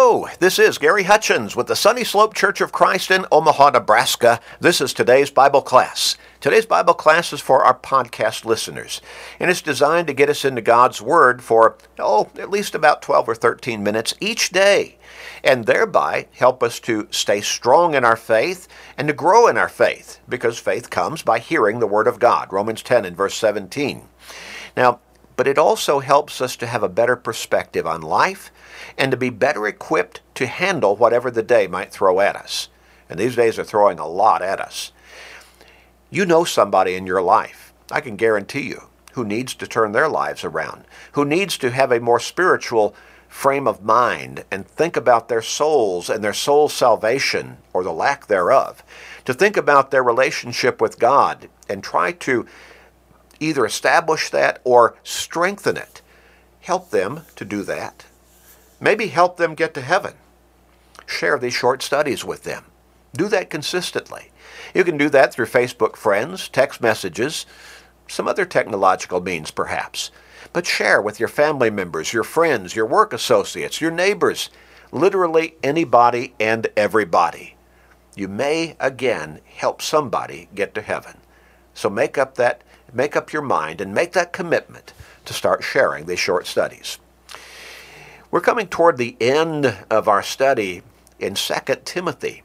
Hello, this is Gary Hutchins with the Sunny Slope Church of Christ in Omaha, Nebraska. This is today's Bible class. Today's Bible class is for our podcast listeners, and it's designed to get us into God's Word for, oh, at least about 12 or 13 minutes each day, and thereby help us to stay strong in our faith and to grow in our faith, because faith comes by hearing the Word of God. Romans 10 and verse 17. Now, but it also helps us to have a better perspective on life and to be better equipped to handle whatever the day might throw at us. And these days are throwing a lot at us. You know somebody in your life, I can guarantee you, who needs to turn their lives around, who needs to have a more spiritual frame of mind and think about their souls and their soul's salvation or the lack thereof, to think about their relationship with God and try to either establish that or strengthen it. Help them to do that. Maybe help them get to heaven. Share these short studies with them. Do that consistently. You can do that through Facebook friends, text messages, some other technological means perhaps. But share with your family members, your friends, your work associates, your neighbors, literally anybody and everybody. You may again help somebody get to heaven. So make up that make up your mind and make that commitment to start sharing these short studies. We're coming toward the end of our study in 2 Timothy.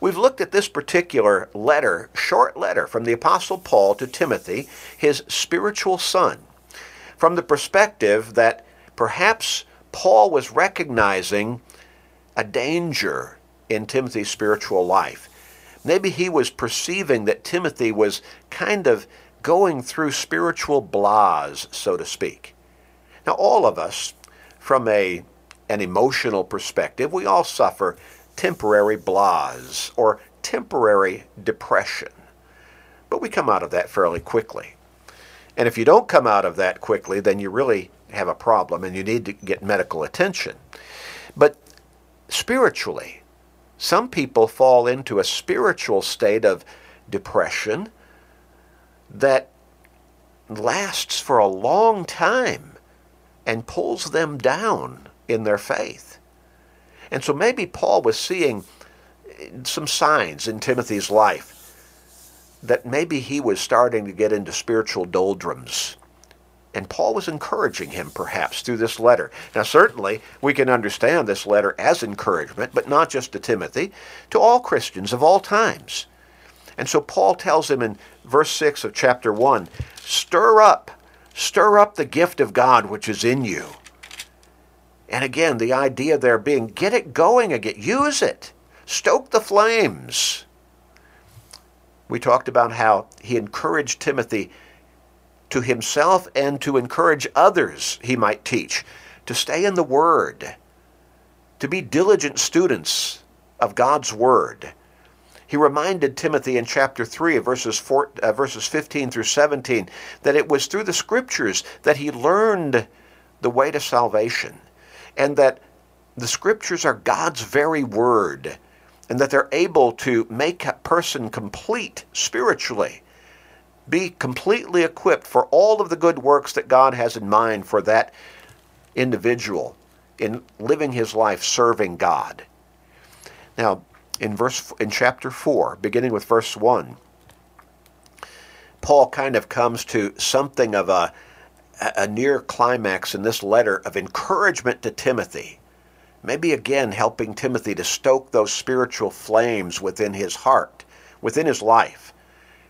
We've looked at this particular letter, short letter from the Apostle Paul to Timothy, his spiritual son, from the perspective that perhaps Paul was recognizing a danger in Timothy's spiritual life. Maybe he was perceiving that Timothy was kind of going through spiritual blahs, so to speak. Now, all of us, from a, an emotional perspective, we all suffer temporary blahs or temporary depression. But we come out of that fairly quickly. And if you don't come out of that quickly, then you really have a problem and you need to get medical attention. But spiritually, some people fall into a spiritual state of depression that lasts for a long time and pulls them down in their faith. And so maybe Paul was seeing some signs in Timothy's life that maybe he was starting to get into spiritual doldrums. And Paul was encouraging him, perhaps, through this letter. Now, certainly, we can understand this letter as encouragement, but not just to Timothy, to all Christians of all times. And so Paul tells him in verse 6 of chapter 1 stir up, stir up the gift of God which is in you. And again, the idea there being get it going again, use it, stoke the flames. We talked about how he encouraged Timothy to himself and to encourage others he might teach to stay in the Word, to be diligent students of God's Word he reminded Timothy in chapter 3, verses, 4, uh, verses 15 through 17, that it was through the scriptures that he learned the way to salvation, and that the scriptures are God's very word, and that they're able to make a person complete spiritually, be completely equipped for all of the good works that God has in mind for that individual in living his life serving God. Now, in verse in chapter 4, beginning with verse 1, Paul kind of comes to something of a, a near climax in this letter of encouragement to Timothy. Maybe again helping Timothy to stoke those spiritual flames within his heart, within his life.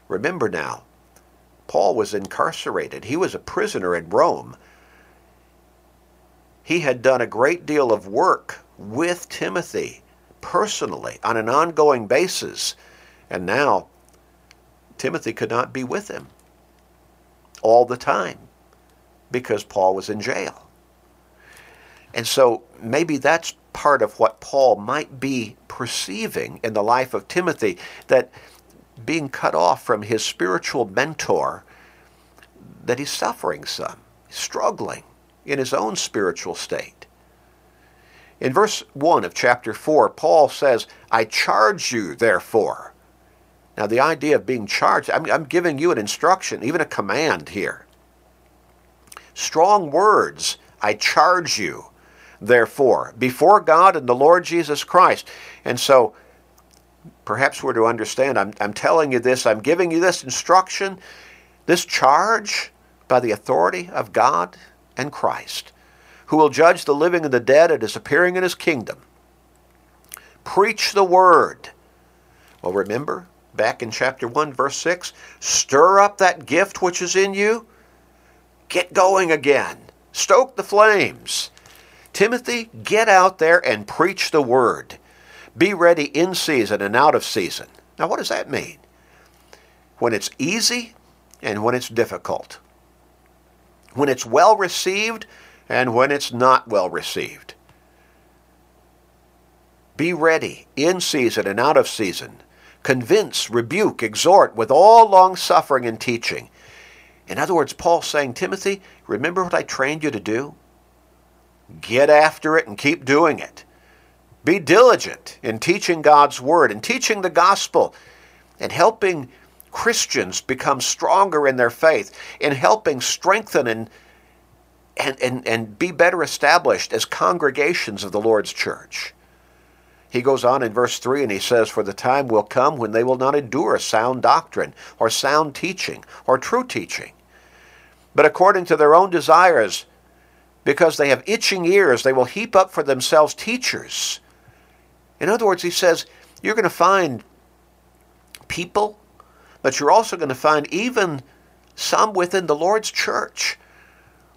Remember now, Paul was incarcerated. He was a prisoner in Rome. He had done a great deal of work with Timothy personally on an ongoing basis. And now Timothy could not be with him all the time because Paul was in jail. And so maybe that's part of what Paul might be perceiving in the life of Timothy that being cut off from his spiritual mentor, that he's suffering some, struggling in his own spiritual state. In verse 1 of chapter 4, Paul says, I charge you, therefore. Now, the idea of being charged, I'm, I'm giving you an instruction, even a command here. Strong words, I charge you. therefore, before God and the Lord Jesus Christ. And so, perhaps we're to understand, I'm, I'm telling you this, I'm giving you this instruction, this charge by the authority of God and Christ, who will judge the living and the dead at his appearing in his kingdom. Preach the word. Well, remember, back in chapter 1, verse 6 stir up that gift which is in you. Get going again. Stoke the flames. Timothy, get out there and preach the word. Be ready in season and out of season. Now, what does that mean? When it's easy and when it's difficult. When it's well received and when it's not well received. Be ready in season and out of season. Convince, rebuke, exhort with all long suffering and teaching. In other words, Paul's saying, Timothy, remember what I trained you to do? Get after it and keep doing it. Be diligent in teaching God's word and teaching the gospel and helping Christians become stronger in their faith, in helping strengthen and, and, and, and be better established as congregations of the Lord's church. He goes on in verse 3 and he says, For the time will come when they will not endure sound doctrine, or sound teaching, or true teaching. But according to their own desires, because they have itching ears, they will heap up for themselves teachers. In other words, he says, You're going to find people, but you're also going to find even some within the Lord's church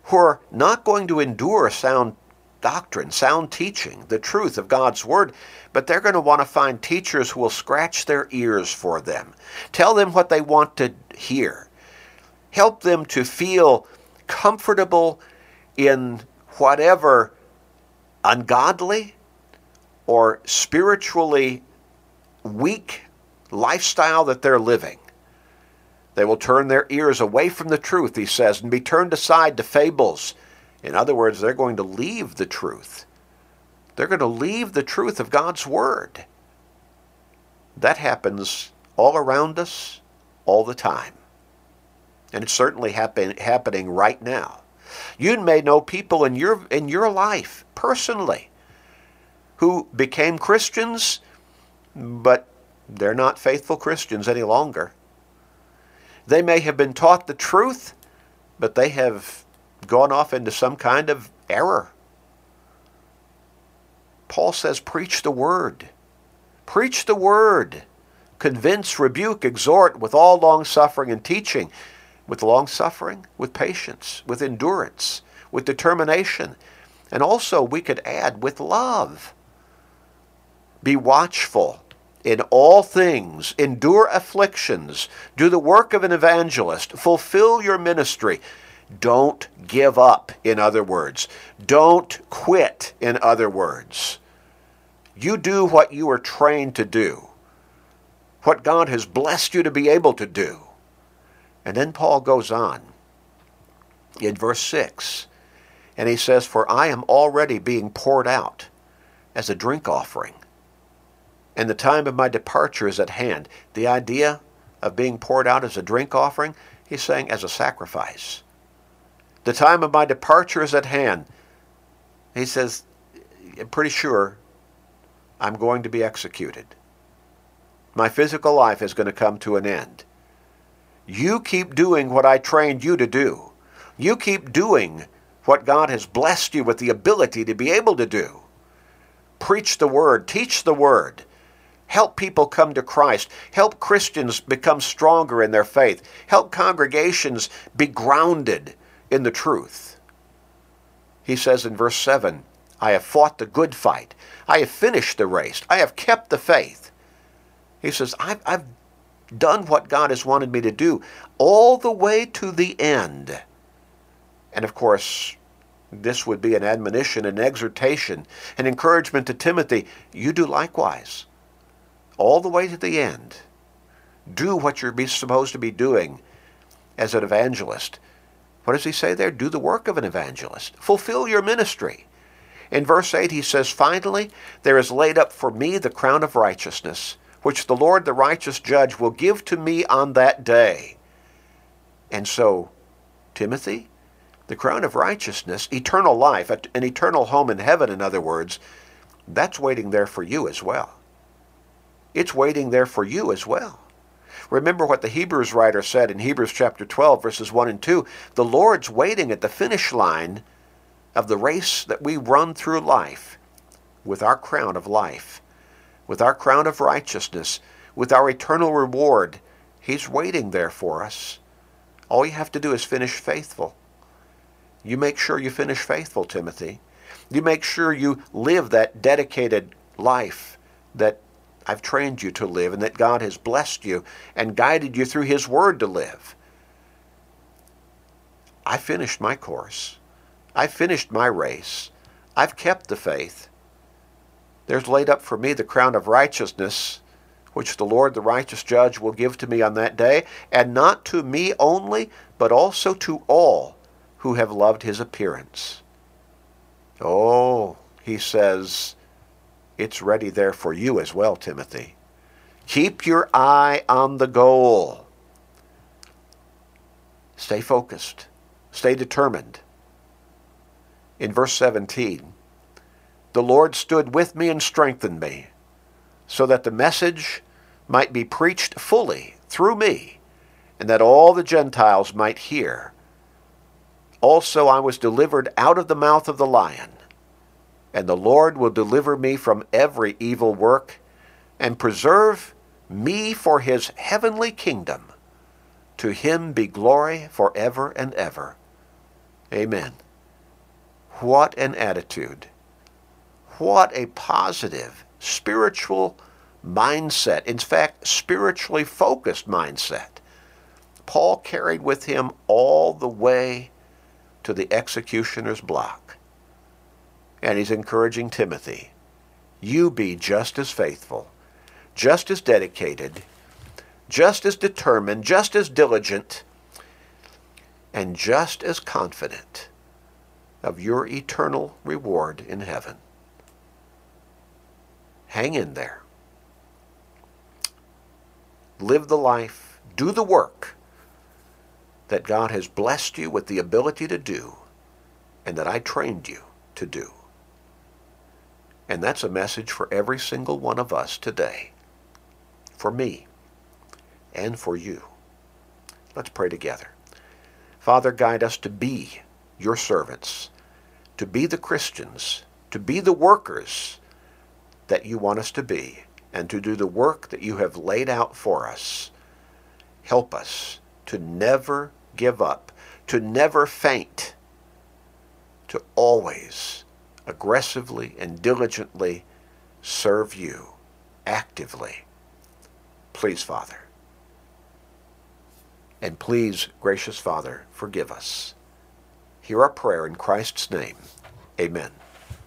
who are not going to endure sound doctrine, sound teaching, the truth of God's Word, but they're going to want to find teachers who will scratch their ears for them, tell them what they want to hear, help them to feel comfortable in whatever ungodly or spiritually weak lifestyle that they're living. They will turn their ears away from the truth, he says, and be turned aside to fables in other words, they're going to leave the truth. They're going to leave the truth of God's Word. That happens all around us all the time. And it's certainly happen, happening right now. You may know people in your, in your life personally who became Christians, but they're not faithful Christians any longer. They may have been taught the truth, but they have gone off into some kind of error. Paul says, preach the word. Preach the word. Convince, rebuke, exhort with all long suffering and teaching. With long suffering, with patience, with endurance, with determination. And also, we could add, with love. Be watchful in all things, endure afflictions, do the work of an evangelist, fulfill your ministry. Don't give up, in other words. Don't quit, in other words. You do what you are trained to do, what God has blessed you to be able to do. And then Paul goes on in verse 6, and he says, For I am already being poured out as a drink offering, and the time of my departure is at hand. The idea of being poured out as a drink offering, he's saying as a sacrifice. The time of my departure is at hand. He says, I'm pretty sure I'm going to be executed. My physical life is going to come to an end. You keep doing what I trained you to do. You keep doing what God has blessed you with the ability to be able to do. Preach the word, teach the word, help people come to Christ, help Christians become stronger in their faith, help congregations be grounded in the truth. He says in verse 7 I have fought the good fight. I have finished the race. I have kept the faith. He says, I've, I've done what God has wanted me to do all the way to the end. And of course, this would be an admonition, an exhortation, an encouragement to Timothy. You do likewise, all the way to the end. Do what you're supposed to be doing as an evangelist. What does he say there? Do the work of an evangelist. Fulfill your ministry. In verse 8, he says, Finally, there is laid up for me the crown of righteousness, which the Lord the righteous judge will give to me on that day. And so, Timothy, The crown of righteousness, eternal life, an eternal home in heaven, in other words, that's waiting there for you as well. It's waiting there for you as well. Remember what the Hebrews writer said in Hebrews chapter 12, verses 1 and 2. The Lord's waiting at the finish line of the race that we run through life with our crown of life, with our crown of righteousness, with our eternal reward. He's waiting there for us. All you have to do is finish faithful. You make sure you finish faithful, Timothy. You make sure you live that dedicated life that I've trained you to live and that God has blessed you and guided you through His Word to live. I finished my course. I finished my race. I've kept the faith. There's laid up for me the crown of righteousness, which the Lord, the righteous judge, will give to me on that day, and not to me only, but also to all who have loved his appearance. Oh, he says, it's ready there for you as well, Timothy. Keep your eye on the goal. Stay focused. Stay determined. In verse 17, the Lord stood with me and strengthened me, so that the message might be preached fully through me, and that all the Gentiles might hear. Also I was delivered out of the mouth of the lion and the Lord will deliver me from every evil work and preserve me for his heavenly kingdom. To him be glory forever and ever. Amen. What an attitude. What a positive spiritual mindset. In fact, spiritually focused mindset. Paul carried with him all the way to the executioner's block. And he's encouraging Timothy you be just as faithful, just as dedicated, just as determined, just as diligent, and just as confident of your eternal reward in heaven. Hang in there. Live the life, do the work that God has blessed you with the ability to do and that I trained you to do. And that's a message for every single one of us today. For me and for you. Let's pray together. Father, guide us to be your servants, to be the Christians, to be the workers that you want us to be, and to do the work that you have laid out for us. Help us to never give up, to never faint, to always aggressively and diligently serve you actively. Please, Father. And please, gracious Father, forgive us. Hear our prayer in Christ's name. Amen.